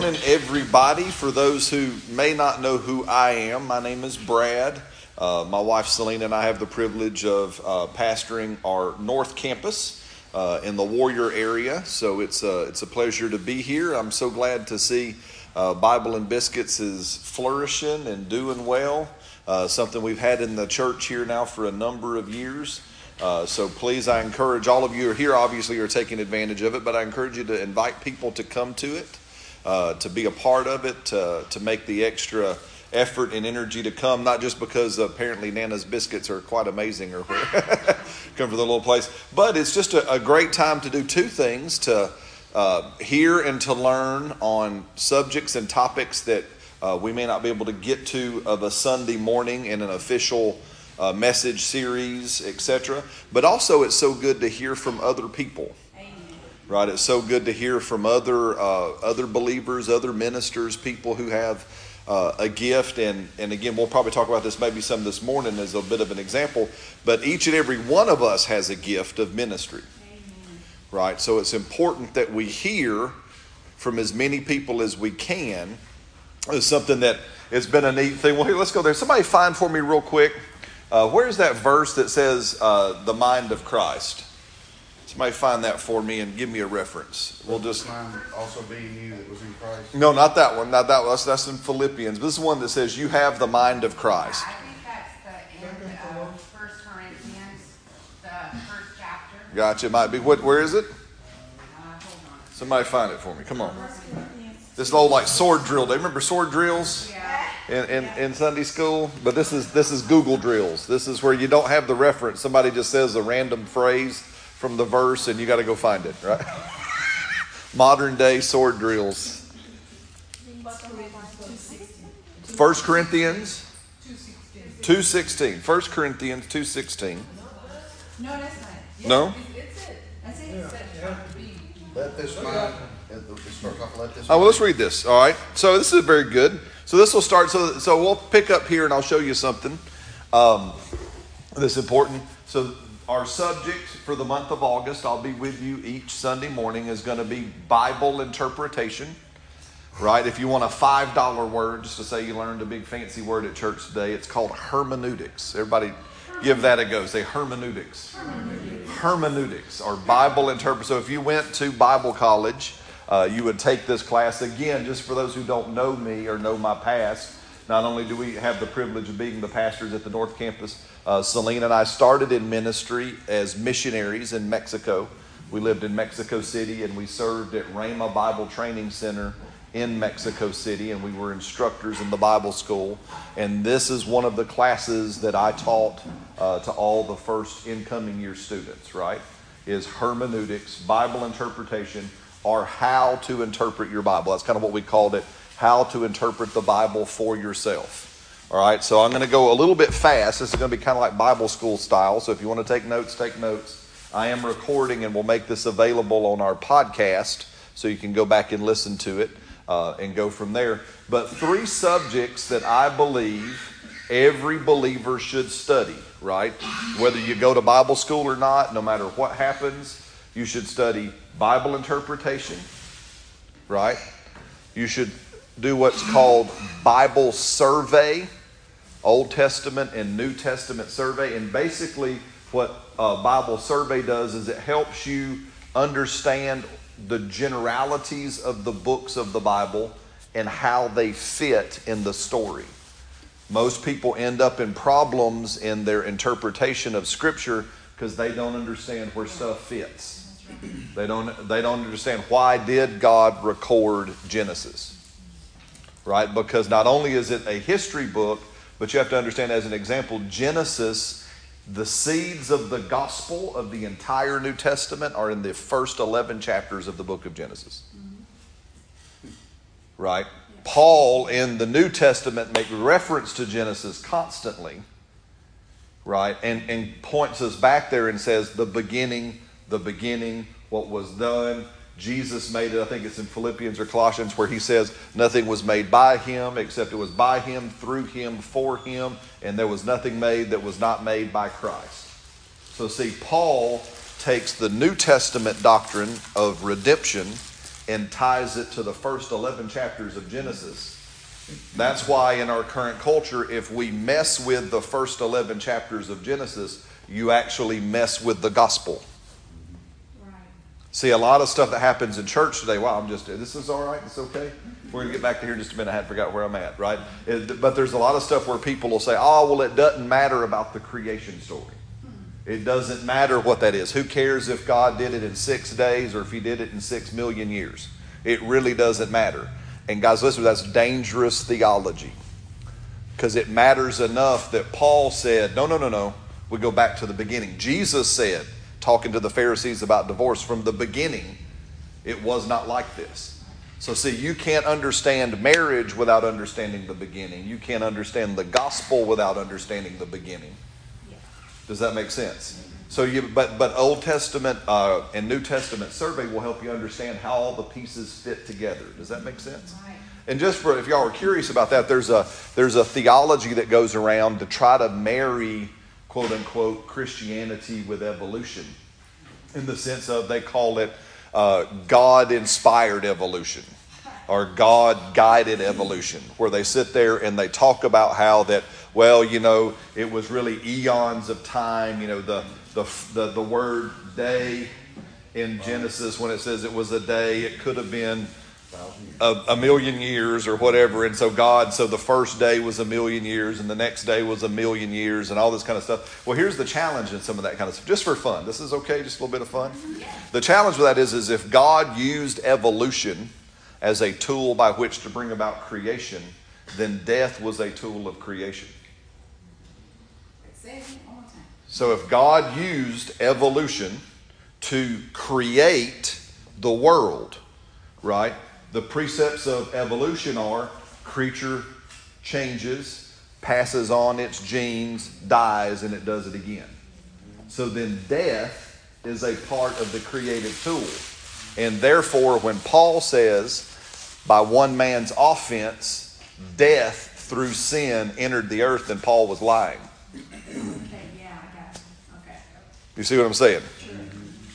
morning, everybody. For those who may not know who I am, my name is Brad. Uh, my wife Selena and I have the privilege of uh, pastoring our North Campus uh, in the Warrior area. So it's a, it's a pleasure to be here. I'm so glad to see uh, Bible and Biscuits is flourishing and doing well. Uh, something we've had in the church here now for a number of years. Uh, so please, I encourage all of you who are here, obviously, are taking advantage of it, but I encourage you to invite people to come to it, uh, to be a part of it, to, to make the extra effort and energy to come, not just because apparently Nana's biscuits are quite amazing or come for the little place, but it's just a, a great time to do two things to uh, hear and to learn on subjects and topics that uh, we may not be able to get to of a Sunday morning in an official uh, message series, etc. But also, it's so good to hear from other people. Right? It's so good to hear from other uh, other believers, other ministers, people who have uh, a gift. And and again, we'll probably talk about this maybe some this morning as a bit of an example. But each and every one of us has a gift of ministry. Amen. Right? So it's important that we hear from as many people as we can. It's something that it's been a neat thing. Well, here, let's go there. Somebody find for me real quick. Uh, where's that verse that says uh, the mind of Christ? Somebody find that for me and give me a reference. We'll just also being you that was in Christ. No, not that one. Not that one. That's, that's in Philippians. This is one that says you have the mind of Christ. I think that's the end of First Corinthians, the first chapter. Gotcha. It might be. What? Where is it? Uh, Somebody find it for me. Come on. This is old like sword drill. Do you remember sword drills? Yeah in, in, in Sunday school, but this is this is Google drills. This is where you don't have the reference. Somebody just says a random phrase from the verse, and you got to go find it. Right? Modern day sword drills. First Corinthians two sixteen. First Corinthians two sixteen. No, that's not. no. It's it. That's it. Let this mind. Oh well, let's read this. All right. So this is very good. So this will start. So so we'll pick up here, and I'll show you something um, that's important. So our subject for the month of August, I'll be with you each Sunday morning, is going to be Bible interpretation. Right? If you want a five dollar word, just to say you learned a big fancy word at church today, it's called hermeneutics. Everybody, give that a go. Say hermeneutics. Hermeneutics, hermeneutics or Bible interpret. So if you went to Bible college uh, you would take this class. Again, just for those who don't know me or know my past, not only do we have the privilege of being the pastors at the North Campus, uh, Selena and I started in ministry as missionaries in Mexico. We lived in Mexico City and we served at Rhema Bible Training Center in Mexico City, and we were instructors in the Bible school. And this is one of the classes that I taught uh, to all the first incoming year students, right? Is hermeneutics, Bible interpretation or how to interpret your Bible. That's kind of what we called it how to interpret the Bible for yourself. All right, so I'm going to go a little bit fast. This is going to be kind of like Bible school style. So if you want to take notes, take notes. I am recording and we'll make this available on our podcast so you can go back and listen to it uh, and go from there. But three subjects that I believe every believer should study, right? Whether you go to Bible school or not, no matter what happens, you should study Bible interpretation, right? You should do what's called Bible survey, Old Testament and New Testament survey. And basically, what a Bible survey does is it helps you understand the generalities of the books of the Bible and how they fit in the story. Most people end up in problems in their interpretation of Scripture because they don't understand where stuff fits. They don't, they don't understand why did God record Genesis? Right? Because not only is it a history book, but you have to understand as an example, Genesis, the seeds of the gospel of the entire New Testament are in the first 11 chapters of the book of Genesis. Mm-hmm. Right? Paul in the New Testament make reference to Genesis constantly, right? And, and points us back there and says the beginning the beginning, what was done. Jesus made it. I think it's in Philippians or Colossians where he says, Nothing was made by him except it was by him, through him, for him, and there was nothing made that was not made by Christ. So, see, Paul takes the New Testament doctrine of redemption and ties it to the first 11 chapters of Genesis. That's why in our current culture, if we mess with the first 11 chapters of Genesis, you actually mess with the gospel. See, a lot of stuff that happens in church today, wow, I'm just, this is all right, it's okay. We're going to get back to here in just a minute. I had forgot where I'm at, right? But there's a lot of stuff where people will say, oh, well, it doesn't matter about the creation story. It doesn't matter what that is. Who cares if God did it in six days or if he did it in six million years? It really doesn't matter. And guys, listen, that's dangerous theology. Because it matters enough that Paul said, no, no, no, no. We go back to the beginning. Jesus said, talking to the Pharisees about divorce, from the beginning, it was not like this. So, see, you can't understand marriage without understanding the beginning. You can't understand the gospel without understanding the beginning. Does that make sense? So you, but but Old Testament uh, and New Testament survey will help you understand how all the pieces fit together. Does that make sense? Right. And just for if y'all are curious about that, there's a there's a theology that goes around to try to marry quote unquote Christianity with evolution, in the sense of they call it uh, God inspired evolution or God guided evolution, where they sit there and they talk about how that well, you know, it was really eons of time. You know, the, the, the, the word day in Genesis, when it says it was a day, it could have been a, a, million years or whatever. And so God, so the first day was a million years and the next day was a million years and all this kind of stuff. Well, here's the challenge in some of that kind of stuff, just for fun. This is okay, just a little bit of fun. The challenge with that is, is if God used evolution as a tool by which to bring about creation, then death was a tool of creation. So if God used evolution to create the world, right? The precepts of evolution are creature changes, passes on its genes, dies, and it does it again. So then death is a part of the creative tool. And therefore, when Paul says, by one man's offense, death through sin entered the earth, then Paul was lying. You see what I'm saying?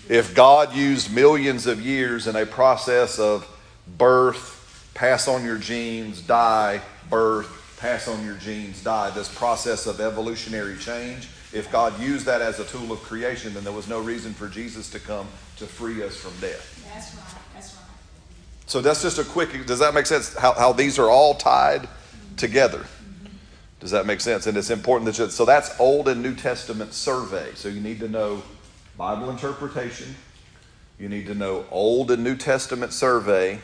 If God used millions of years in a process of birth, pass on your genes, die, birth, pass on your genes, die, this process of evolutionary change, if God used that as a tool of creation, then there was no reason for Jesus to come to free us from death. That's right. That's right. So that's just a quick, does that make sense? How, how these are all tied together. Mm-hmm. Does that make sense? And it's important that you, so that's Old and New Testament survey. So you need to know Bible interpretation. You need to know Old and New Testament survey.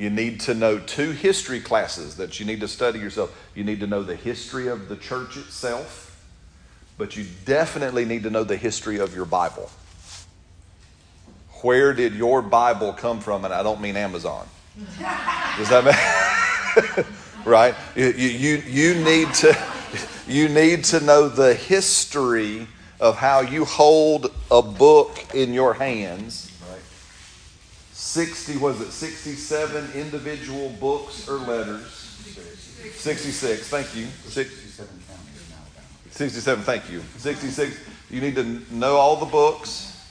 You need to know two history classes that you need to study yourself. You need to know the history of the church itself, but you definitely need to know the history of your Bible. Where did your Bible come from? And I don't mean Amazon. Does that make right? You, you, you, need to, you need to know the history of how you hold a book in your hands. Right? 60, was it 67 individual books or letters? 66, thank you. 67, thank you. 66, you need to know all the books,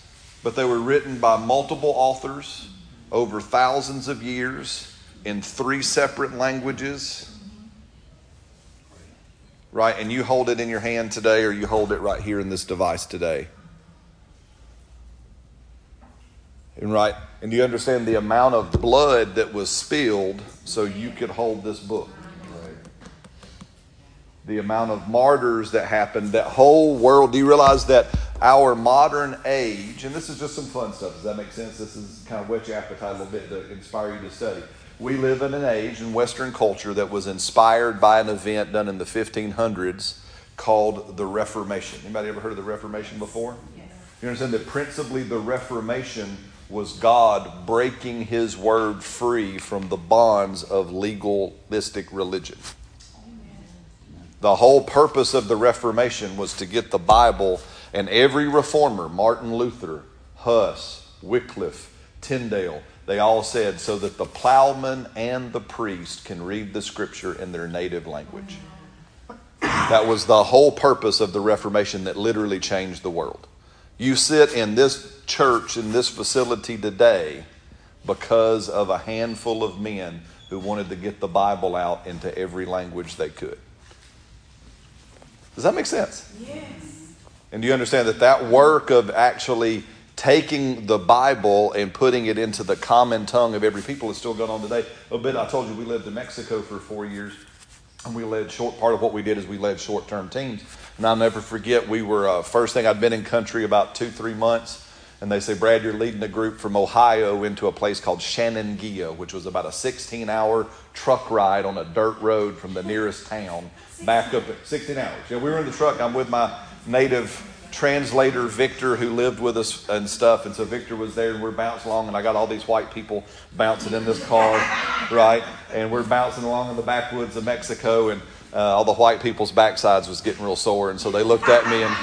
but they were written by multiple authors over thousands of years in three separate languages. Right? And you hold it in your hand today, or you hold it right here in this device today. And right? And do you understand the amount of blood that was spilled so you could hold this book? The amount of martyrs that happened, that whole world. Do you realize that our modern age, and this is just some fun stuff, does that make sense? This is kind of whet your appetite a little bit to inspire you to study we live in an age in Western culture that was inspired by an event done in the 1500s called the Reformation. Anybody ever heard of the Reformation before? Yes. You understand that principally the Reformation was God breaking His word free from the bonds of legalistic religion. The whole purpose of the Reformation was to get the Bible and every reformer, Martin Luther, Huss, Wycliffe, Tyndale, they all said, so that the plowman and the priest can read the scripture in their native language. That was the whole purpose of the Reformation that literally changed the world. You sit in this church, in this facility today, because of a handful of men who wanted to get the Bible out into every language they could. Does that make sense? Yes. And do you understand that that work of actually taking the Bible and putting it into the common tongue of every people is still going on today? A bit, I told you we lived in Mexico for four years, and we led short. Part of what we did is we led short-term teams, and I'll never forget. We were uh, first thing I'd been in country about two, three months and they say, Brad, you're leading a group from Ohio into a place called Shenandoah, which was about a 16 hour truck ride on a dirt road from the nearest town back up at 16 hours. Yeah, we were in the truck. I'm with my native translator, Victor, who lived with us and stuff. And so Victor was there, and we're bouncing along, and I got all these white people bouncing in this car, right? And we're bouncing along in the backwoods of Mexico, and uh, all the white people's backsides was getting real sore. And so they looked at me and,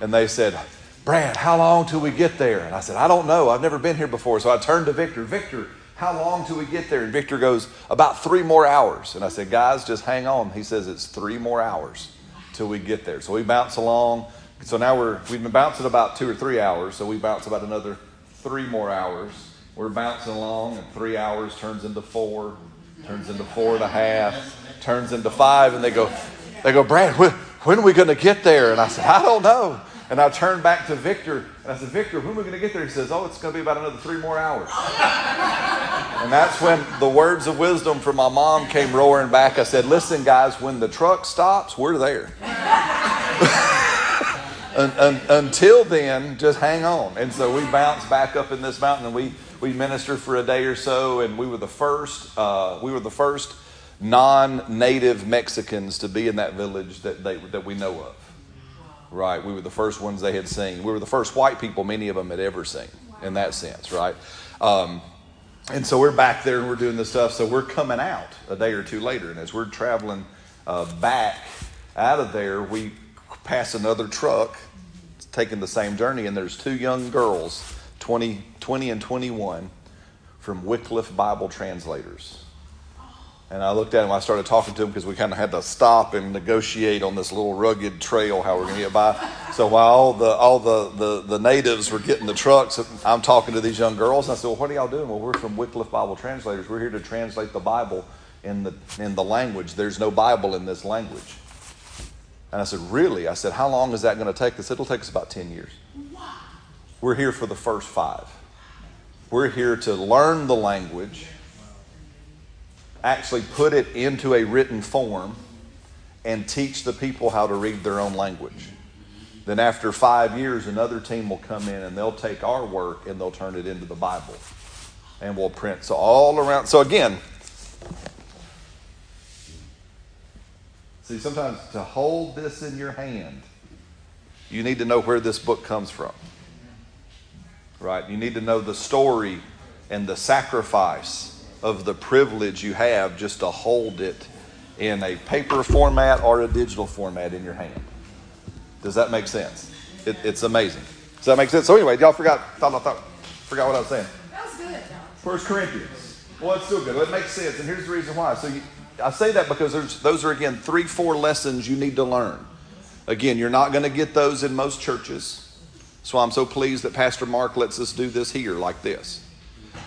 and they said, Brad, how long till we get there? And I said, I don't know. I've never been here before. So I turned to Victor. Victor, how long till we get there? And Victor goes, about three more hours. And I said, guys, just hang on. He says it's three more hours till we get there. So we bounce along. So now we're we've been bouncing about two or three hours. So we bounce about another three more hours. We're bouncing along, and three hours turns into four, turns into four and a half, turns into five, and they go, they go, Brad, when, when are we going to get there? And I said, I don't know. And I turned back to Victor and I said, Victor, when are we going to get there? He says, Oh, it's going to be about another three more hours. and that's when the words of wisdom from my mom came roaring back. I said, Listen, guys, when the truck stops, we're there. until then, just hang on. And so we bounced back up in this mountain and we, we ministered for a day or so. And we were the first, uh, we were the first non-native Mexicans to be in that village that, they, that we know of. Right. We were the first ones they had seen. We were the first white people many of them had ever seen in that sense, right? Um, and so we're back there and we're doing this stuff. So we're coming out a day or two later. And as we're traveling uh, back out of there, we pass another truck taking the same journey. And there's two young girls, 20, 20 and 21, from Wycliffe Bible translators and I looked at him, I started talking to him because we kind of had to stop and negotiate on this little rugged trail how we're going to get by. So while all the all the, the, the natives were getting the trucks, I'm talking to these young girls. And I said, Well, what are y'all doing? Well, we're from Wycliffe Bible Translators. We're here to translate the Bible in the in the language. There's no Bible in this language. And I said, Really? I said, How long is that going to take? They said, It'll take us about 10 years. We're here for the first five. We're here to learn the language actually put it into a written form and teach the people how to read their own language. Then, after five years, another team will come in and they'll take our work and they'll turn it into the Bible. And we'll print. So, all around. So, again, see, sometimes to hold this in your hand, you need to know where this book comes from. Right? You need to know the story and the sacrifice of the privilege you have just to hold it in a paper format or a digital format in your hand. Does that make sense? It, it's amazing. Does that make sense? So anyway, y'all forgot thought, thought, forgot what I was saying. That was good. First Corinthians. Well, it's still good. It makes sense, and here's the reason why. So you, I say that because those are again three, four lessons you need to learn. Again, you're not going to get those in most churches. So I'm so pleased that Pastor Mark lets us do this here like this.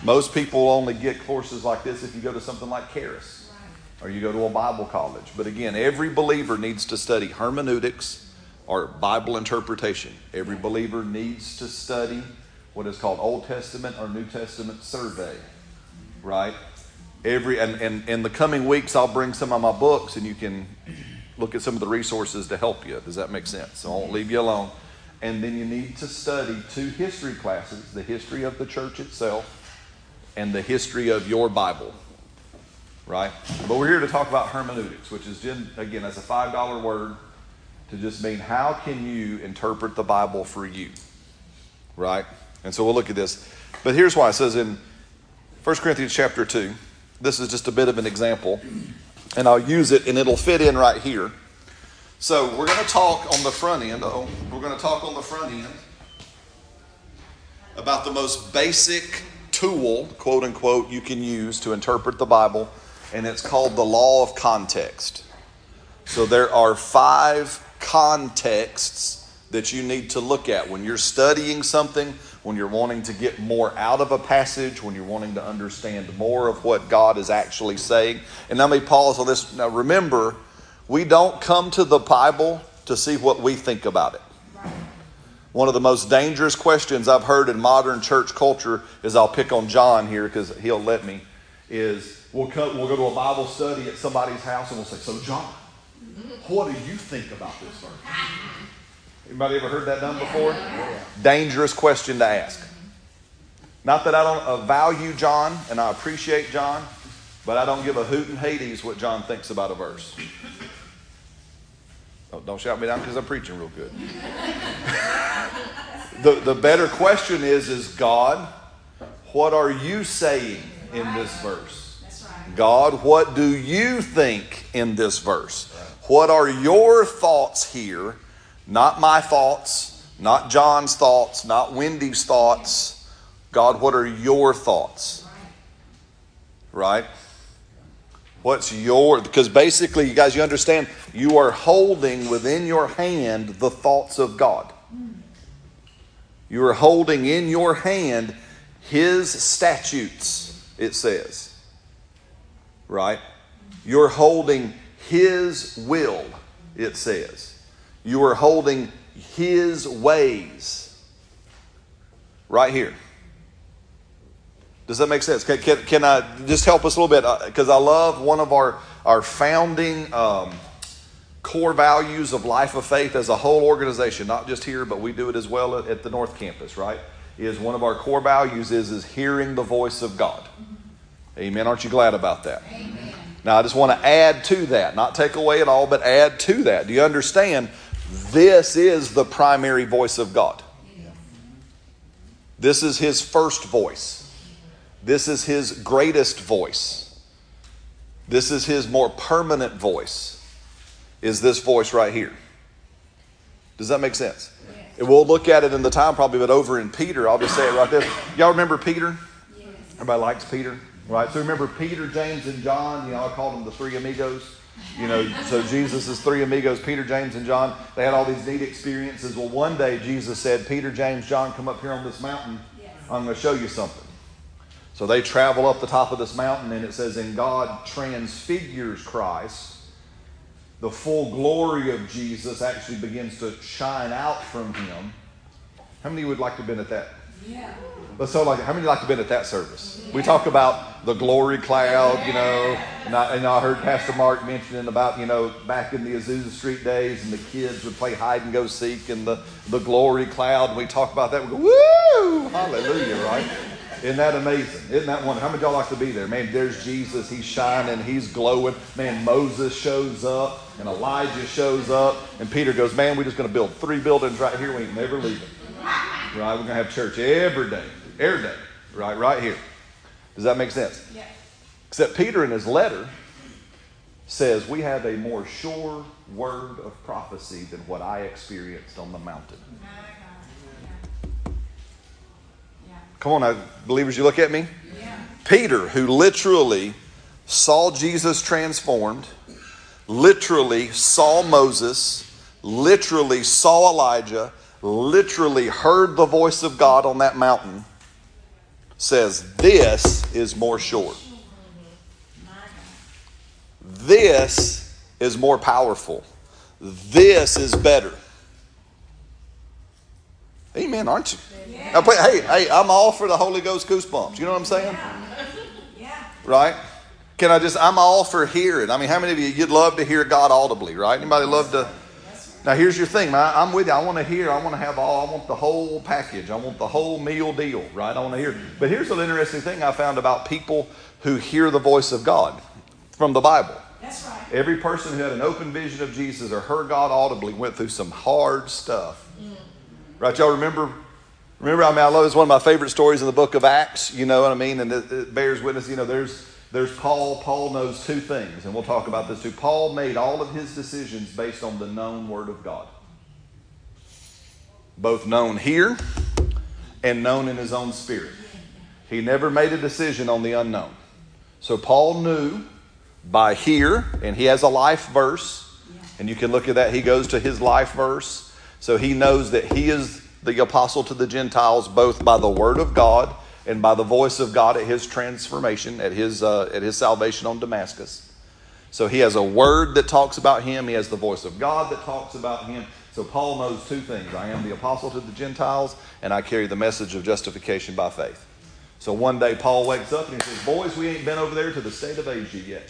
Most people only get courses like this if you go to something like Charis or you go to a Bible college. But again, every believer needs to study hermeneutics or Bible interpretation. Every believer needs to study what is called Old Testament or New Testament survey, right? Every and, and in the coming weeks, I'll bring some of my books, and you can look at some of the resources to help you. Does that make sense? So I won't leave you alone. And then you need to study two history classes: the history of the church itself and the history of your Bible. Right? But we're here to talk about hermeneutics, which is, again, that's a $5 word to just mean how can you interpret the Bible for you? Right? And so we'll look at this. But here's why it says in 1 Corinthians chapter 2, this is just a bit of an example, and I'll use it and it'll fit in right here. So we're going to talk on the front end. Oh, we're going to talk on the front end about the most basic tool, quote unquote, you can use to interpret the Bible, and it's called the law of context. So there are five contexts that you need to look at when you're studying something, when you're wanting to get more out of a passage, when you're wanting to understand more of what God is actually saying. And let me pause on this. Now, remember, we don't come to the Bible to see what we think about it. One of the most dangerous questions I've heard in modern church culture is I'll pick on John here because he'll let me. Is we'll, we'll go to a Bible study at somebody's house and we'll say, So, John, what do you think about this verse? Anybody ever heard that done before? Dangerous question to ask. Not that I don't value John and I appreciate John, but I don't give a hoot and Hades what John thinks about a verse. Oh, don't shout me down because I'm preaching real good. the, the better question is, is God, what are you saying in this verse? God, what do you think in this verse? What are your thoughts here not my thoughts, not John's thoughts, not Wendy's thoughts. God, what are your thoughts? Right? What's your, because basically, you guys, you understand, you are holding within your hand the thoughts of God. You are holding in your hand His statutes, it says. Right? You're holding His will, it says. You are holding His ways right here. Does that make sense? Can, can, can I just help us a little bit? Because uh, I love one of our, our founding um, core values of Life of Faith as a whole organization, not just here, but we do it as well at, at the North Campus, right? Is one of our core values is, is hearing the voice of God. Amen. Aren't you glad about that? Amen. Now, I just want to add to that, not take away at all, but add to that. Do you understand? This is the primary voice of God. This is his first voice. This is his greatest voice. This is his more permanent voice. Is this voice right here? Does that make sense? And we'll look at it in the time probably, but over in Peter, I'll just say it right there. Y'all remember Peter? Yes. Everybody likes Peter, right? So remember Peter, James, and John. You know, I called them the three amigos. You know, so Jesus' three amigos, Peter, James, and John, they had all these neat experiences. Well, one day Jesus said, Peter, James, John, come up here on this mountain. I'm going to show you something. So they travel up the top of this mountain, and it says, And God transfigures Christ. The full glory of Jesus actually begins to shine out from him. How many would like to have been at that? Yeah. Let's so like how many like to been at that service? Yeah. We talk about the glory cloud, you know, and I, and I heard Pastor Mark mentioning about you know back in the Azusa Street days, and the kids would play hide and go seek in the the glory cloud. And we talk about that. We go woo, hallelujah, right? Isn't that amazing? Isn't that one? How many y'all like to be there? Man, there's Jesus. He's shining. He's glowing. Man, Moses shows up and Elijah shows up. And Peter goes, Man, we're just going to build three buildings right here. We ain't never leaving. Right? We're going to have church every day. Every day. Right? Right here. Does that make sense? Yeah. Except Peter in his letter says, We have a more sure word of prophecy than what I experienced on the mountain. Come on now, believers, you look at me. Yeah. Peter, who literally saw Jesus transformed, literally saw Moses, literally saw Elijah, literally heard the voice of God on that mountain, says, This is more sure. This is more powerful. This is better. Amen, aren't you? Yeah. hey, hey, I'm all for the Holy Ghost goosebumps. You know what I'm saying? Yeah. Right? Can I just, I'm all for hearing. I mean, how many of you, you'd love to hear God audibly, right? Anybody love to? Now, here's your thing, man. I'm with you. I want to hear. I want to have all. I want the whole package. I want the whole meal deal, right? I want to hear. But here's an interesting thing I found about people who hear the voice of God from the Bible. That's right. Every person who had an open vision of Jesus or heard God audibly went through some hard stuff. Mm. Right? Y'all remember? Remember, I mean, I love it's one of my favorite stories in the book of Acts. You know what I mean? And it, it bears witness. You know, there's there's Paul. Paul knows two things, and we'll talk about this too. Paul made all of his decisions based on the known Word of God, both known here and known in his own spirit. He never made a decision on the unknown. So Paul knew by here, and he has a life verse, and you can look at that. He goes to his life verse, so he knows that he is the apostle to the Gentiles both by the word of God and by the voice of God at his transformation, at his, uh, at his salvation on Damascus. So he has a word that talks about him, he has the voice of God that talks about him. So Paul knows two things I am the apostle to the Gentiles, and I carry the message of justification by faith. So one day Paul wakes up and he says, Boys, we ain't been over there to the state of Asia yet.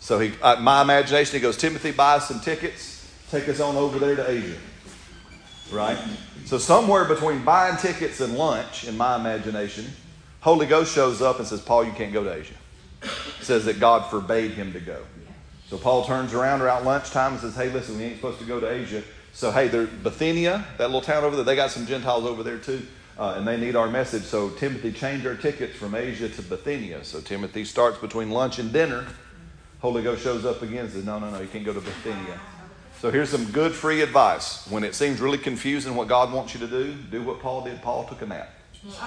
So he, uh, my imagination, he goes, Timothy, buy some tickets, take us on over there to Asia. Right? So somewhere between buying tickets and lunch, in my imagination, Holy Ghost shows up and says, Paul, you can't go to Asia. Says that God forbade him to go. So Paul turns around around lunchtime and says, Hey, listen, we ain't supposed to go to Asia. So, hey, they're Bithynia, that little town over there, they got some Gentiles over there too, uh, and they need our message. So Timothy changed our tickets from Asia to Bithynia. So Timothy starts between lunch and dinner. Holy Ghost shows up again and says, No, no, no, you can't go to Bithynia. So here's some good free advice. When it seems really confusing what God wants you to do, do what Paul did. Paul took a nap.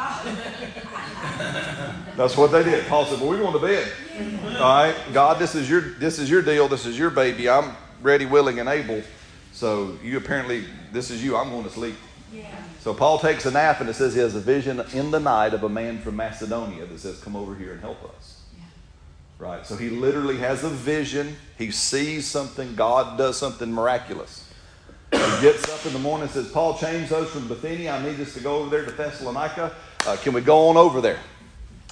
That's what they did. Paul said, "Well, we're going to bed. All right, God, this is your this is your deal. This is your baby. I'm ready, willing, and able. So you apparently this is you. I'm going to sleep." So Paul takes a nap, and it says he has a vision in the night of a man from Macedonia that says, "Come over here and help us." Right? So he literally has a vision. He sees something. God does something miraculous. He gets up in the morning and says, Paul, change those from Bithynia. I need us to go over there to Thessalonica. Uh, can we go on over there?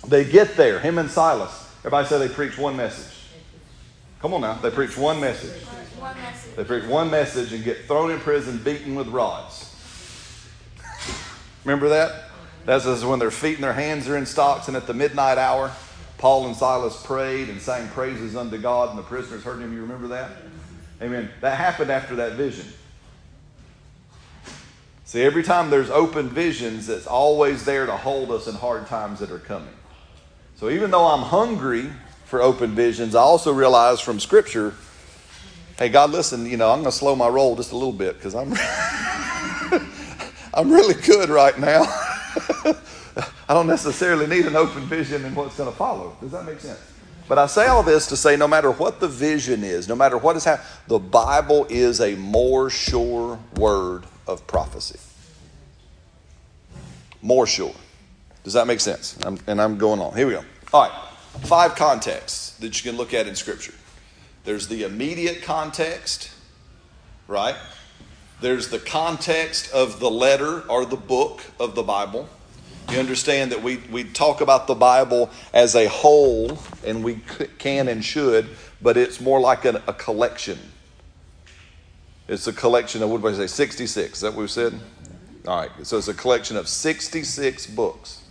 They get there, him and Silas. Everybody say they preach one message. Come on now. They preach one message. They preach one message and get thrown in prison, beaten with rods. Remember that? That's when their feet and their hands are in stocks, and at the midnight hour, Paul and Silas prayed and sang praises unto God, and the prisoners heard him. You remember that? Amen. That happened after that vision. See, every time there's open visions, it's always there to hold us in hard times that are coming. So even though I'm hungry for open visions, I also realize from Scripture, hey, God, listen, you know, I'm going to slow my roll just a little bit because I'm, I'm really good right now. I don't necessarily need an open vision in what's going to follow. Does that make sense? But I say all this to say no matter what the vision is, no matter what is happening, the Bible is a more sure word of prophecy. More sure. Does that make sense? I'm, and I'm going on. Here we go. All right. Five contexts that you can look at in Scripture there's the immediate context, right? There's the context of the letter or the book of the Bible. You understand that we, we talk about the Bible as a whole, and we can and should, but it's more like a, a collection. It's a collection of, what did I say, 66? Is that what we said? All right, so it's a collection of 66 books,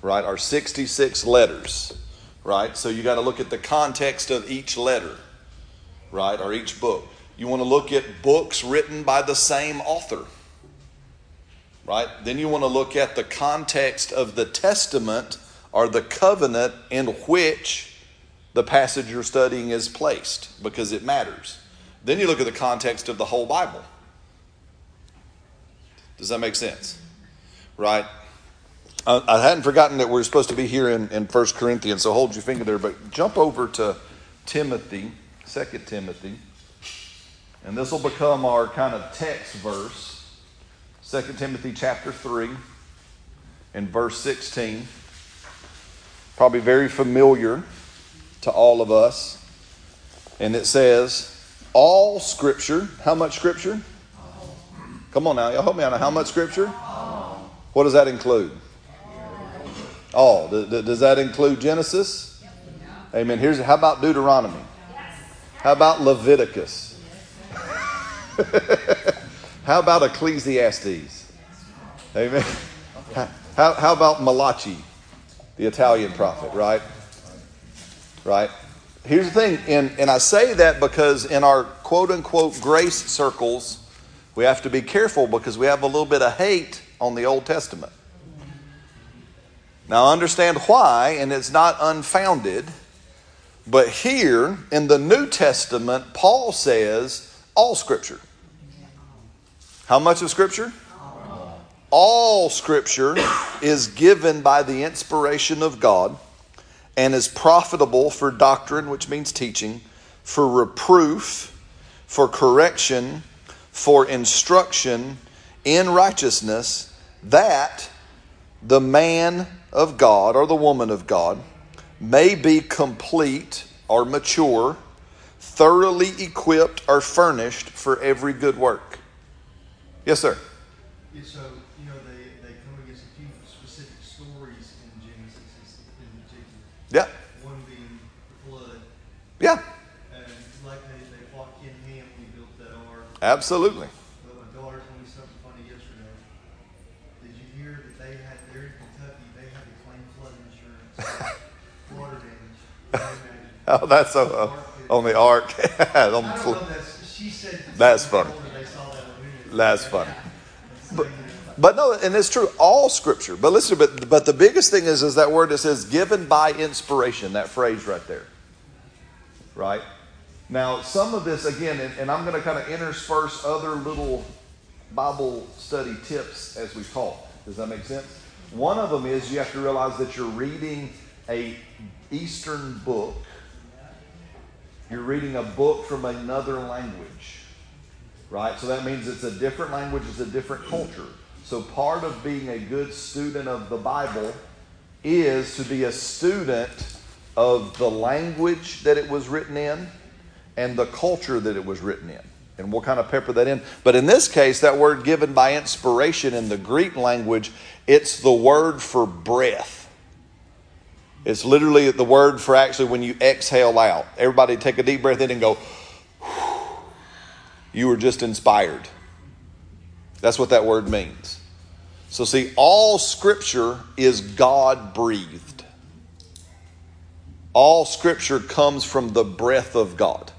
right? Or 66 letters, right? So you got to look at the context of each letter, right? Or each book. You want to look at books written by the same author right? Then you want to look at the context of the testament or the covenant in which the passage you're studying is placed because it matters. Then you look at the context of the whole Bible. Does that make sense? Right? I, hadn't forgotten that we're supposed to be here in, in 1 Corinthians, so hold your finger there, but jump over to Timothy, 2 Timothy, and this will become our kind of text verse. 2 Timothy chapter 3 and verse 16. Probably very familiar to all of us. And it says, All scripture, how much scripture? Come on now, y'all help me out. How much scripture? What does that include? All. Does that include Genesis? Amen. Here's how about Deuteronomy? How about Leviticus? How about Ecclesiastes? Amen. How, how about Malachi, the Italian prophet, right? Right? Here's the thing, and, and I say that because in our quote unquote grace circles, we have to be careful because we have a little bit of hate on the Old Testament. Now, understand why, and it's not unfounded, but here in the New Testament, Paul says all Scripture. How much of Scripture? All Scripture is given by the inspiration of God and is profitable for doctrine, which means teaching, for reproof, for correction, for instruction in righteousness, that the man of God or the woman of God may be complete or mature, thoroughly equipped or furnished for every good work. Yes, sir. Yeah, so, you know, they, they come against a few specific stories in Genesis in particular. Yeah. One being the flood, Yeah. and like they, they fought Ken Ham when he built that ark. Absolutely. But my daughter told me something funny yesterday. Did you hear that they had, there in Kentucky, they had to claim flood insurance, water damage? Can you imagine? Oh, that's so, uh, on the ark. on the I don't know that's, she said. That's funny. That's funny. But, But no, and it's true, all scripture. But listen, but but the biggest thing is is that word that says given by inspiration, that phrase right there. Right? Now, some of this again, and, and I'm gonna kind of intersperse other little Bible study tips as we talk. Does that make sense? One of them is you have to realize that you're reading a Eastern book. You're reading a book from another language right? So that means it's a different language, it's a different culture. So part of being a good student of the Bible is to be a student of the language that it was written in and the culture that it was written in. And we'll kind of pepper that in. But in this case, that word given by inspiration in the Greek language, it's the word for breath. It's literally the word for actually when you exhale out. Everybody take a deep breath in and go, you were just inspired. That's what that word means. So, see, all scripture is God breathed. All scripture comes from the breath of God.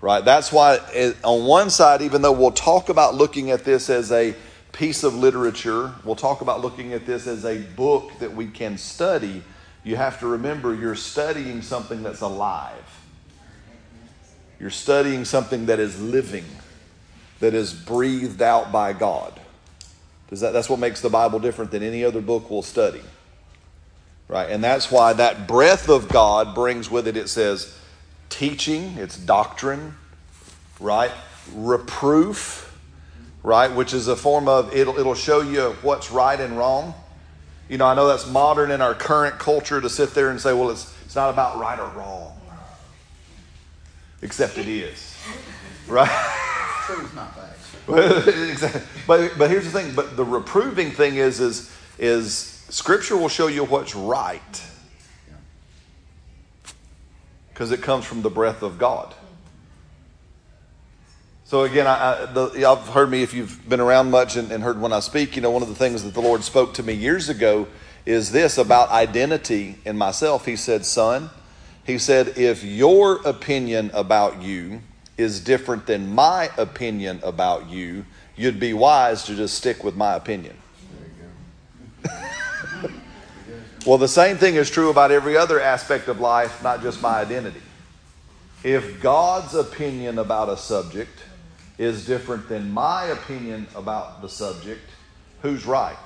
Right? That's why, it, on one side, even though we'll talk about looking at this as a piece of literature, we'll talk about looking at this as a book that we can study, you have to remember you're studying something that's alive. You're studying something that is living, that is breathed out by God. Does that, that's what makes the Bible different than any other book we'll study. Right? And that's why that breath of God brings with it, it says teaching, it's doctrine, right? Reproof, right? Which is a form of, it'll, it'll show you what's right and wrong. You know, I know that's modern in our current culture to sit there and say, well, it's, it's not about right or wrong except it is. Right? Truth, not facts. But but here's the thing. But the reproving thing is is is Scripture will show you what's right because it comes from the breath of God. So again, I, I, the, y'all have heard me if you've been around much and, and heard when I speak. You know, one of the things that the Lord spoke to me years ago is this about identity in myself. He said, "Son." He said, if your opinion about you is different than my opinion about you, you'd be wise to just stick with my opinion. well, the same thing is true about every other aspect of life, not just my identity. If God's opinion about a subject is different than my opinion about the subject, who's right?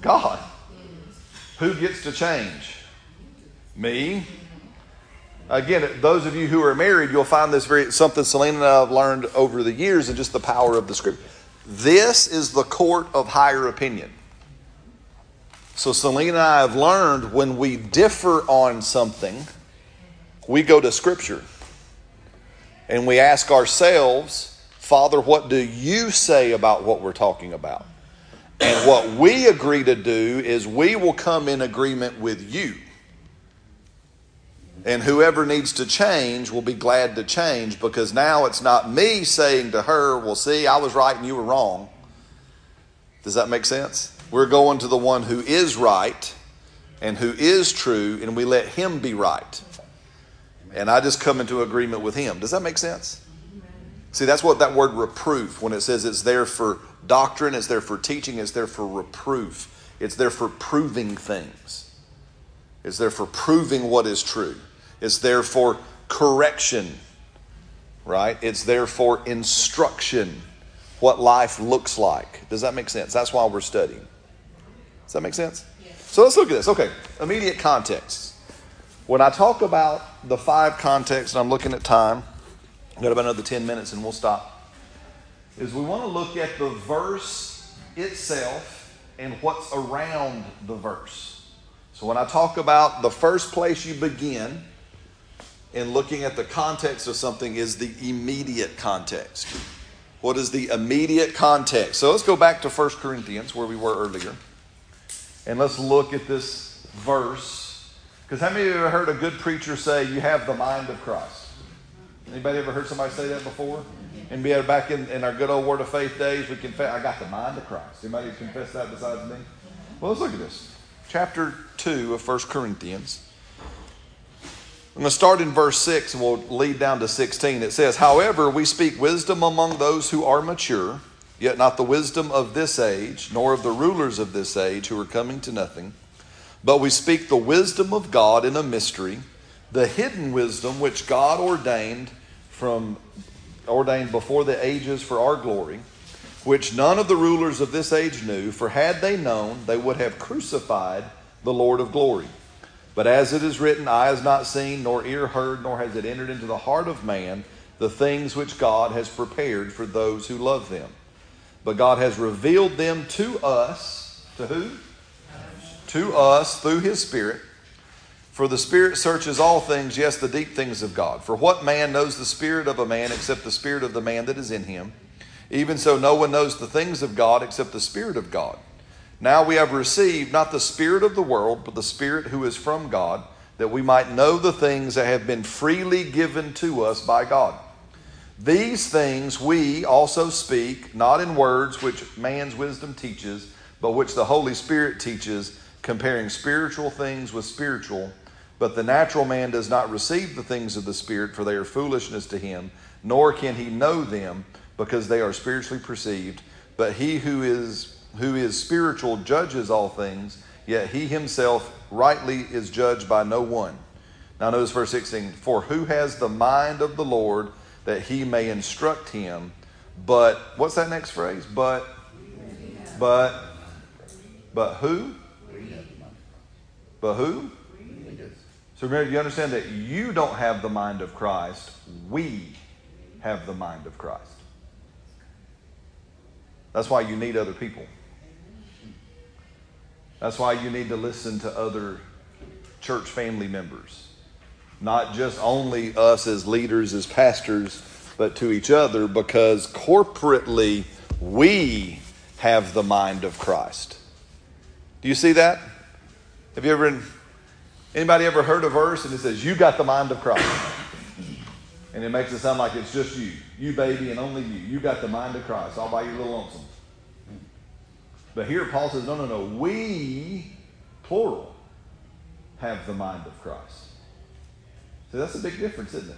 God. Who gets to change? Me. Again, those of you who are married, you'll find this very something Selena and I have learned over the years and just the power of the script. This is the court of higher opinion. So Selena and I have learned when we differ on something, we go to scripture and we ask ourselves, Father, what do you say about what we're talking about? And what we agree to do is we will come in agreement with you. And whoever needs to change will be glad to change because now it's not me saying to her, Well, see, I was right and you were wrong. Does that make sense? We're going to the one who is right and who is true, and we let him be right. And I just come into agreement with him. Does that make sense? See, that's what that word reproof, when it says it's there for doctrine, it's there for teaching, it's there for reproof, it's there for proving things, it's there for proving what is true. It's there for correction, right? It's there for instruction, what life looks like. Does that make sense? That's why we're studying. Does that make sense? So let's look at this. Okay, immediate context. When I talk about the five contexts, and I'm looking at time, I've got about another 10 minutes and we'll stop. is we want to look at the verse itself and what's around the verse. So when I talk about the first place you begin in looking at the context of something is the immediate context. What is the immediate context? So let's go back to 1 Corinthians where we were earlier. And let's look at this verse. Because how many of you have heard a good preacher say, You have the mind of Christ? Anybody ever heard somebody say that before? And be back in, in our good old word of faith days, we confess, I got the mind of Christ. Anybody confess that besides me? Well, let's look at this. Chapter 2 of 1 Corinthians. I'm going to start in verse 6 and we'll lead down to 16. It says, However, we speak wisdom among those who are mature, yet not the wisdom of this age, nor of the rulers of this age who are coming to nothing. But we speak the wisdom of God in a mystery, the hidden wisdom which God ordained from ordained before the ages for our glory, which none of the rulers of this age knew, for had they known, they would have crucified the Lord of glory. But as it is written, eye has not seen, nor ear heard, nor has it entered into the heart of man the things which God has prepared for those who love them. But God has revealed them to us. To who? To us through his Spirit. For the Spirit searches all things, yes, the deep things of God. For what man knows the Spirit of a man except the Spirit of the man that is in him? Even so, no one knows the things of God except the Spirit of God. Now we have received not the Spirit of the world, but the Spirit who is from God, that we might know the things that have been freely given to us by God. These things we also speak, not in words which man's wisdom teaches, but which the Holy Spirit teaches, comparing spiritual things with spiritual. But the natural man does not receive the things of the Spirit, for they are foolishness to him, nor can he know them, because they are spiritually perceived. But he who is who is spiritual judges all things, yet he himself rightly is judged by no one. Now notice verse 16 For who has the mind of the Lord that he may instruct him? But, what's that next phrase? But, but, but who? But who? So remember, you understand that you don't have the mind of Christ. We have the mind of Christ. That's why you need other people. That's why you need to listen to other church family members. Not just only us as leaders, as pastors, but to each other, because corporately we have the mind of Christ. Do you see that? Have you ever, anybody ever heard a verse and it says, You got the mind of Christ? And it makes it sound like it's just you. You, baby, and only you. You got the mind of Christ all by your little lonesome. But here Paul says, no, no, no. We, plural, have the mind of Christ. See, that's a big difference, isn't it?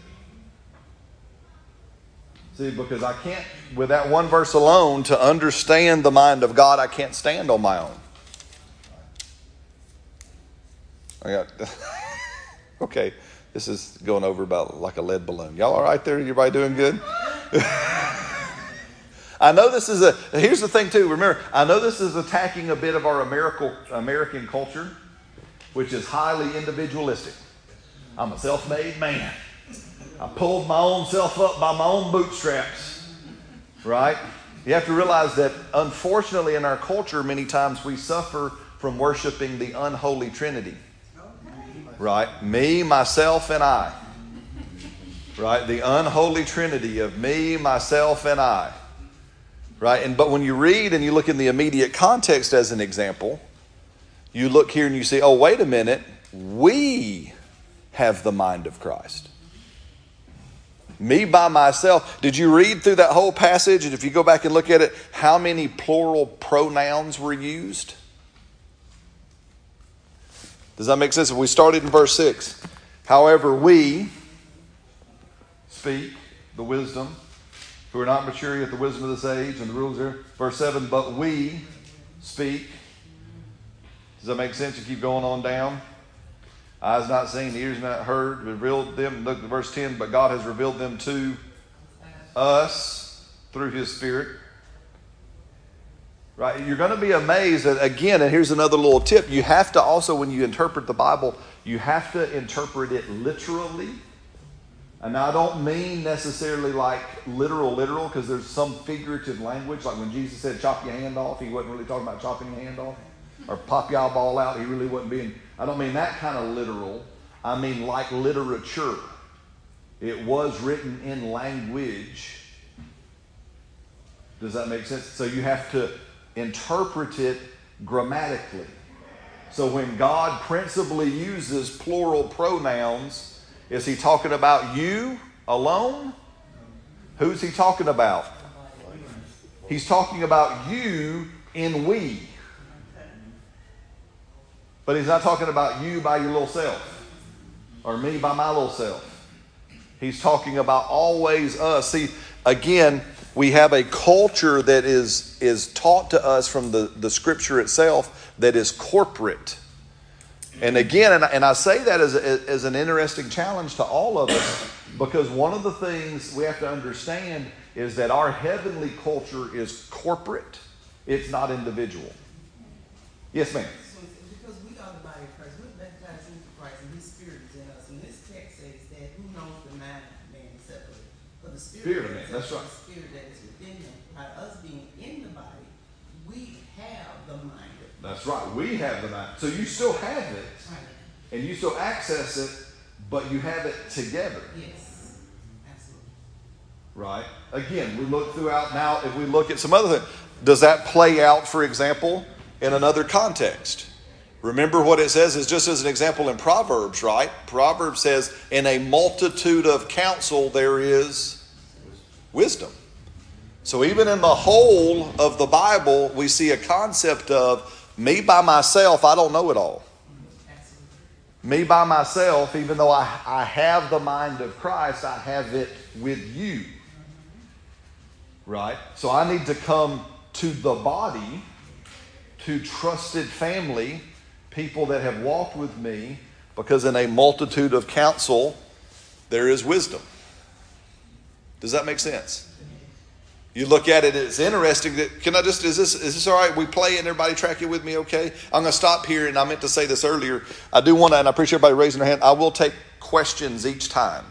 See, because I can't, with that one verse alone, to understand the mind of God, I can't stand on my own. I got, okay, this is going over about like a lead balloon. Y'all all right there? Everybody doing good? I know this is a, here's the thing too, remember, I know this is attacking a bit of our American, American culture, which is highly individualistic. I'm a self made man. I pulled my own self up by my own bootstraps, right? You have to realize that unfortunately in our culture, many times we suffer from worshiping the unholy trinity. Right? Me, myself, and I. Right? The unholy trinity of me, myself, and I right? And but when you read and you look in the immediate context as an example, you look here and you say, "Oh, wait a minute, we have the mind of Christ." Me by myself. Did you read through that whole passage? And if you go back and look at it, how many plural pronouns were used? Does that make sense? If we started in verse 6, however, we speak the wisdom who are not mature yet the wisdom of this age, and the rules here. Verse 7, but we speak. Does that make sense? You keep going on down. Eyes not seen, ears not heard, revealed them. Look at verse 10, but God has revealed them to us through his Spirit. Right? You're going to be amazed that, again, and here's another little tip you have to also, when you interpret the Bible, you have to interpret it literally And I don't mean necessarily like literal, literal, because there's some figurative language. Like when Jesus said, chop your hand off, he wasn't really talking about chopping your hand off. Or pop your eyeball out, he really wasn't being. I don't mean that kind of literal. I mean like literature. It was written in language. Does that make sense? So you have to interpret it grammatically. So when God principally uses plural pronouns, is he talking about you alone? Who's he talking about? He's talking about you in we. But he's not talking about you by your little self or me by my little self. He's talking about always us. See, again, we have a culture that is, is taught to us from the, the scripture itself that is corporate. And again, and I, and I say that as, a, as an interesting challenge to all of us because one of the things we have to understand is that our heavenly culture is corporate, it's not individual. Yes, ma'am. Because we are the body of Christ, we're baptized into Christ, and His Spirit is in us. And this text says that who knows the mind of man except for, for the Spirit, Spirit of man, that is right. The Spirit that is within him. By us being in the body, we have the mind That's right. We have the mind. So you still have it, Christ. and you still access it, but you have it together. Yes, absolutely. Right? Again, we look throughout now, if we look at some other things, does that play out, for example, in another context? Remember what it says is just as an example in Proverbs, right? Proverbs says, In a multitude of counsel there is wisdom. So even in the whole of the Bible, we see a concept of me by myself, I don't know it all. Me by myself, even though I, I have the mind of Christ, I have it with you. Right? So I need to come to the body, to trusted family, people that have walked with me, because in a multitude of counsel, there is wisdom. Does that make sense? You look at it, it's interesting that can I just is this is this all right? We play and everybody track it with me, okay? I'm gonna stop here and I meant to say this earlier. I do want to, and I appreciate everybody raising their hand. I will take questions each time.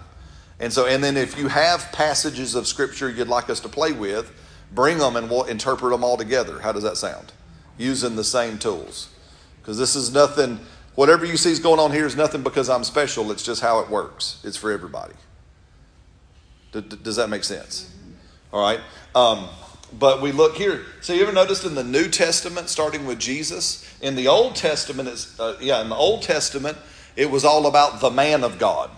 And so and then if you have passages of scripture you'd like us to play with, bring them and we'll interpret them all together. How does that sound? Using the same tools. Because this is nothing whatever you see is going on here is nothing because I'm special. It's just how it works. It's for everybody. Does that make sense? All right. Um, but we look here. So you ever noticed in the New Testament, starting with Jesus, in the Old Testament, it's, uh, yeah, in the Old Testament, it was all about the man of God.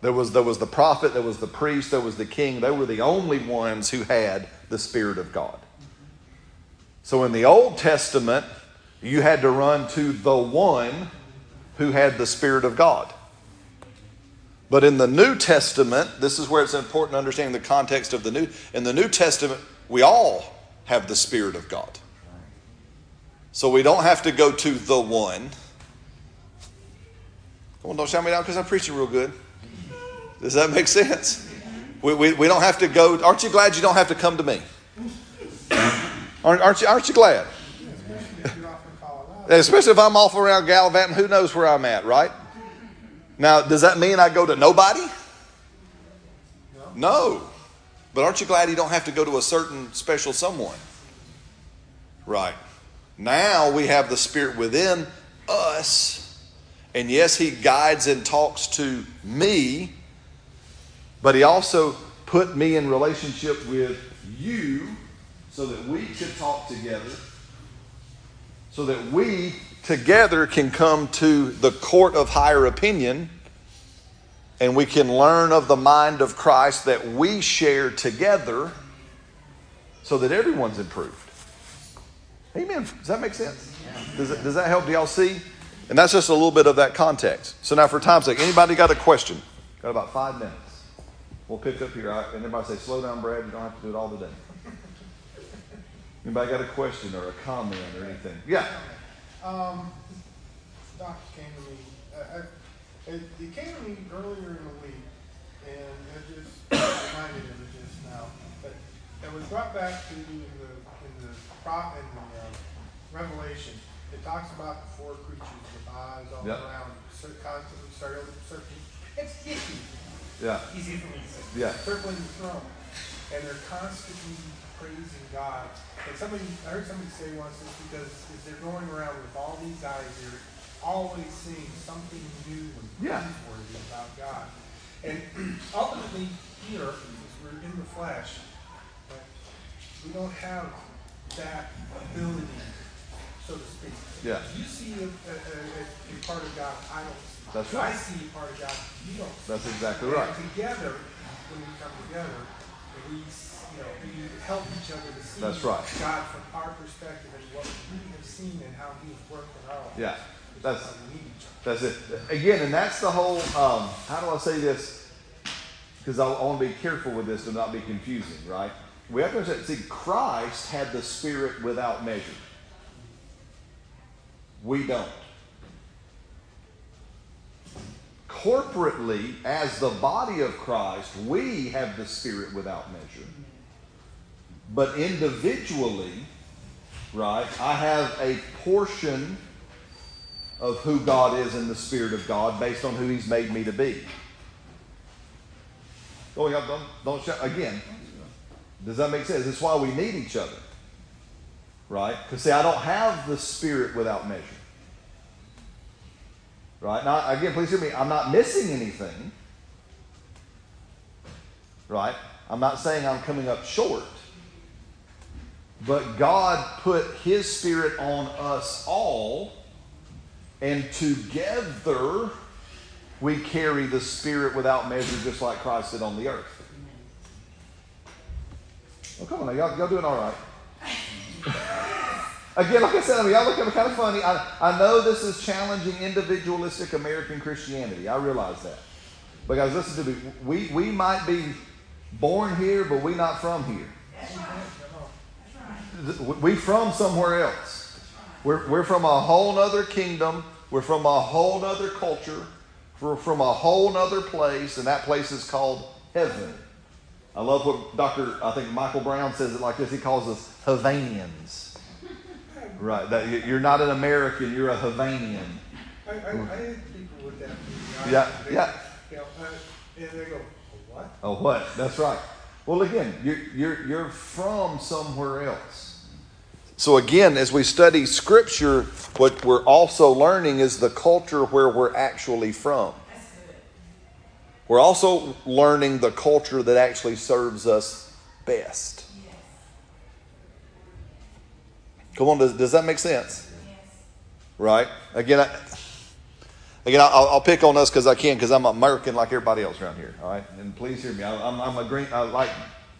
There was there was the prophet, there was the priest, there was the king. They were the only ones who had the Spirit of God. So in the Old Testament, you had to run to the one who had the Spirit of God. But in the New Testament, this is where it's important to understand the context of the New. In the New Testament, we all have the Spirit of God. So we don't have to go to the one. Come on, don't shout me down because I'm preaching real good. Does that make sense? We, we, we don't have to go. Aren't you glad you don't have to come to me? Aren't, aren't, you, aren't you glad? Especially if I'm off around gallivanting, who knows where I'm at, right? Now, does that mean I go to nobody? No. But aren't you glad you don't have to go to a certain special someone? Right. Now we have the Spirit within us. And yes, He guides and talks to me, but He also put me in relationship with you so that we could talk together, so that we together can come to the court of higher opinion and we can learn of the mind of Christ that we share together so that everyone's improved. Amen. Does that make sense? Does, it, does that help? Do y'all see? And that's just a little bit of that context. So now, for time's sake, anybody got a question? Got about five minutes. We'll pick up here. And everybody say, slow down, Brad. You don't have to do it all today. Anybody got a question or a comment or anything? Yeah. Um, doctor came to me. Uh, I, it, he came to me earlier in the week, and it just reminded him of just now. But it was brought back to in the in the prop in the uh, Revelation. It talks about the four creatures with eyes all Yep. around, constantly circling. It's icky. Yeah. Easy for me to say. Yeah. Circling the throne. And they're constantly praising God. And somebody, I heard somebody say once, it's because if they're going around with all these guys, they're always seeing something new and Yeah. praiseworthy about God. And ultimately, here, because we're in the flesh, but we don't have that ability, so to speak. Yeah. You see a, a, a, a part of God I don't see. That's I right. see a part of God you don't see. That's exactly And right. together, when we come together, we, know, we help each other to see That's right. God from our perspective and what we have seen and how He's worked in our lives. Yeah. That's why we need each other. That's it. Again, and that's the whole. Um, how do I say this? Because I, I want to be careful with this to not be confusing, right? We have to understand. See, Christ had the Spirit without measure. We don't. Corporately, as the body of Christ, we have the Spirit without measure. But individually, right, I have a portion of who God is in the Spirit of God based on who He's made me to be. Oh, yeah, don't, don't shout. Again, does that make sense? That's why we need each other. Right? Because, see, I don't have the Spirit without measure. Right? Now, again, please hear me. I'm not missing anything. Right? I'm not saying I'm coming up short. But God put His Spirit on us all, and together we carry the Spirit without measure, just like Christ did on the earth. Oh, come on now, y'all, y'all doing all right. Again, like I said, I mean, y'all look kind of funny. I, I know this is challenging individualistic American Christianity. I realize that. But guys, listen to me. We, we might be born here, but we not from here. We from somewhere else. We're, we're from a whole nother kingdom. We're from a whole nother culture. We're from a whole nother place, and that place is called heaven. I love what Dr. I think Michael Brown says it like this. He calls us Havanians. Right. That you- you're not an American, you're a Havanian. I, I, I had people with that. Yeah, They- yeah. You know, uh, and they go, what? Oh, what? That's right. Well, again, you're, you're, you're from somewhere else. So, again, as we study Scripture, what we're also learning is the culture where we're actually from. We're also learning the culture that actually serves us best. Come on, does, does that make sense? Right? Again, I, again, I'll, I'll pick on us because I can, because I'm American like everybody else around here. All right, and please hear me. I, I'm, I'm a green. I like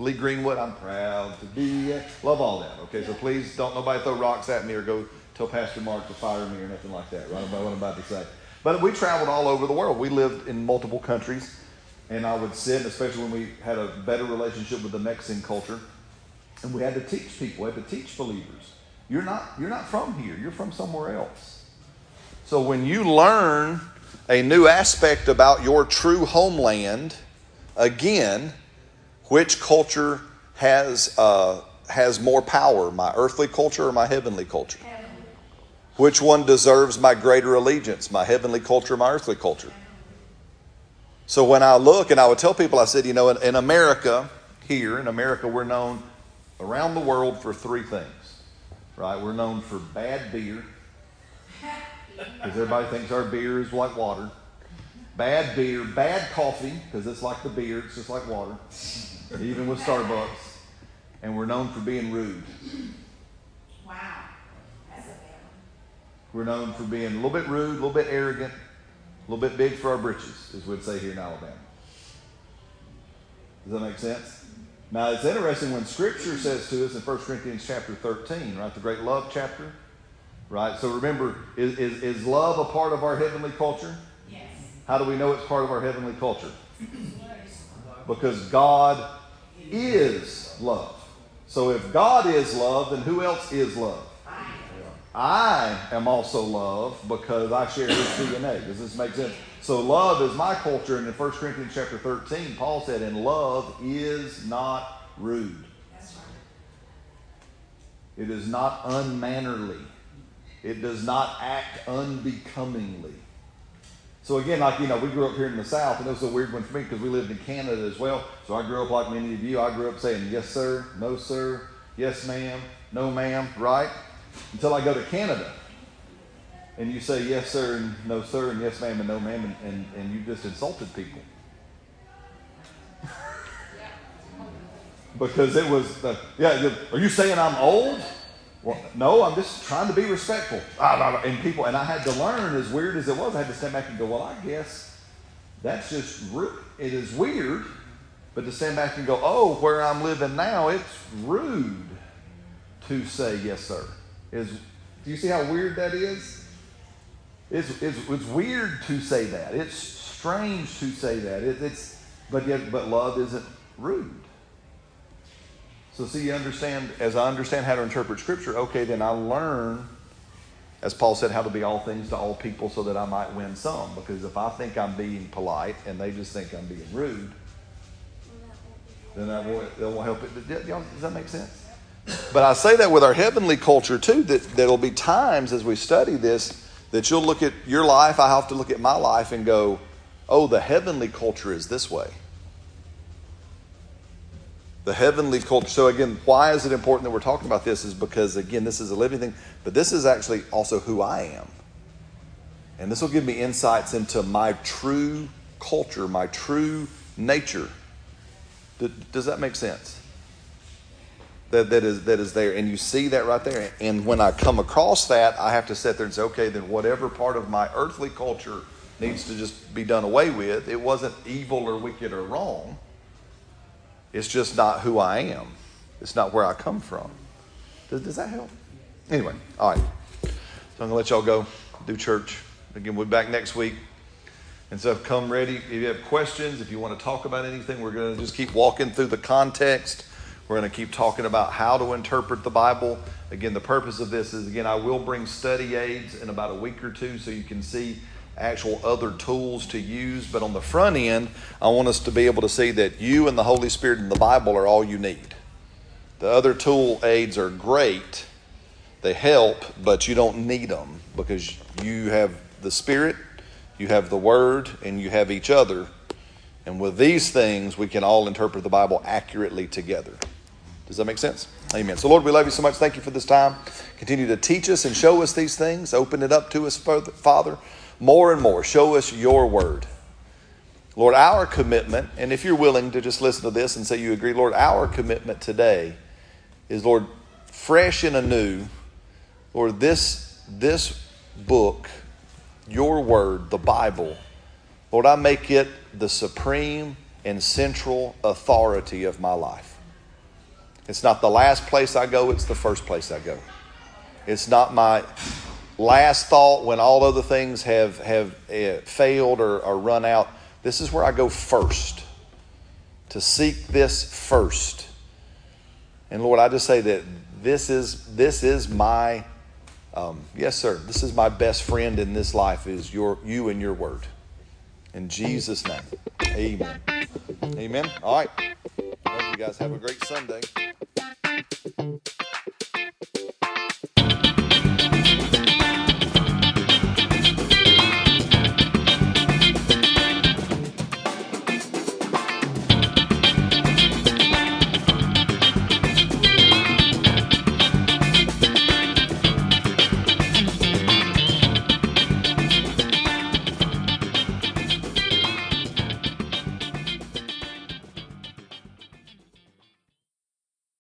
Lee Greenwood. I'm proud to be. Love all that. Okay, so please don't nobody throw rocks at me or go tell Pastor Mark to fire me or nothing like that. Right about what I'm about to say. But we traveled all over the world. We lived in multiple countries, and I would sit, especially when we had a better relationship with the Mexican culture, and we had to teach people. We had to teach believers. You're not. You're not from here. You're from somewhere else. So when you learn a new aspect about your true homeland, again, which culture has uh, has more power, my earthly culture or my heavenly culture? Which one deserves my greater allegiance, my heavenly culture or my earthly culture? So when I look and I would tell people, I said, you know, in, in America, here in America, we're known around the world for three things, right? We're known for bad beer, because everybody thinks our beer is like water. Bad beer, bad coffee, because it's like the beer, it's just like water, even with Starbucks. And we're known for being rude. Wow, that's a We're known for being a little bit rude, a little bit arrogant, a little bit big for our britches, as we'd say here in Alabama. Does that make sense? Now, it's interesting when Scripture says to us in 1 Corinthians chapter 13, right, the great love chapter, right? So remember, is, is, is love a part of our heavenly culture? Yes. How do we know it's part of our heavenly culture? Because God is love. So if God is love, then who else is love? I am also love because I share his DNA. Does this make sense? So love is my culture, and in 1 Corinthians chapter 13, Paul said, and love is not rude. It is not unmannerly. It does not act unbecomingly. So again, like you know, we grew up here in the South, and it was a weird one for me because we lived in Canada as well. So I grew up like many of you. I grew up saying yes sir, no sir, yes ma'am, no ma'am, right? Until I go to Canada, and you say yes sir and no sir and yes ma'am and no ma'am, and, and, and you just insulted people. because it was the yeah. Are you saying I'm old? Well, no, I'm just trying to be respectful. Ah, and people, and I had to learn, as weird as it was, I had to stand back and go, well, I guess that's just rude it is weird, but to stand back and go, oh, where I'm living now, it's rude to say yes, sir. Is do you see how weird that is? It's, it's, it's weird to say that. It's strange to say that. It, it's but yet, but love isn't rude. So, see, you understand, as I understand how to interpret Scripture, okay, then I learn, as Paul said, how to be all things to all people so that I might win some. Because if I think I'm being polite and they just think I'm being rude, then that won't, that won't help it. Does that make sense? But I say that with our heavenly culture too, that there'll be times as we study this that you'll look at your life, I have to look at my life and go, oh, the heavenly culture is this way the heavenly culture. So, again, why is it important that we're talking about this? Is because, again, this is a living thing, but this is actually also who I am. And this will give me insights into my true culture, my true nature. Does that make sense? That, that, is, that is there. And you see that right there. And when I come across that, I have to sit there and say, okay, then whatever part of my earthly culture needs to just be done away with, it wasn't evil or wicked or wrong it's just not who I am. It's not where I come from. Does, does that help? Anyway, all right. So I'm going to let y'all go do church. Again, we'll be back next week. And so come ready. If you have questions, if you want to talk about anything, we're going to just keep walking through the context. We're going to keep talking about how to interpret the Bible. Again, the purpose of this is, again, I will bring study aids in about a week or two so you can see actual other tools to use. But on the front end, I want us to be able to see that you and the Holy Spirit and the Bible are all you need. The other tool aids are great, they help, but you don't need them because you have the Spirit, you have the Word, and you have each other. And with these things, we can all interpret the Bible accurately together. Does that make sense? Amen. So, Lord, we love you so much. Thank you for this time. Continue to teach us and show us these things. Open it up to us, Father more and more. Show us your word. Lord, our commitment, and if you're willing to just listen to this and say you agree, Lord, our commitment today is, Lord, fresh and anew, Lord, this, this book, your word, the Bible, Lord, I make it the supreme and central authority of my life. It's not the last place I go, it's the first place I go. It's not my last thought when all other things have, have uh, failed or, or run out. This is where I go first to seek this first. And Lord, I just say that this is this is my um, yes, sir. This is my best friend in this life is your you and your word. In Jesus' name, Amen. Amen. All right. Love you guys. Have a great Sunday.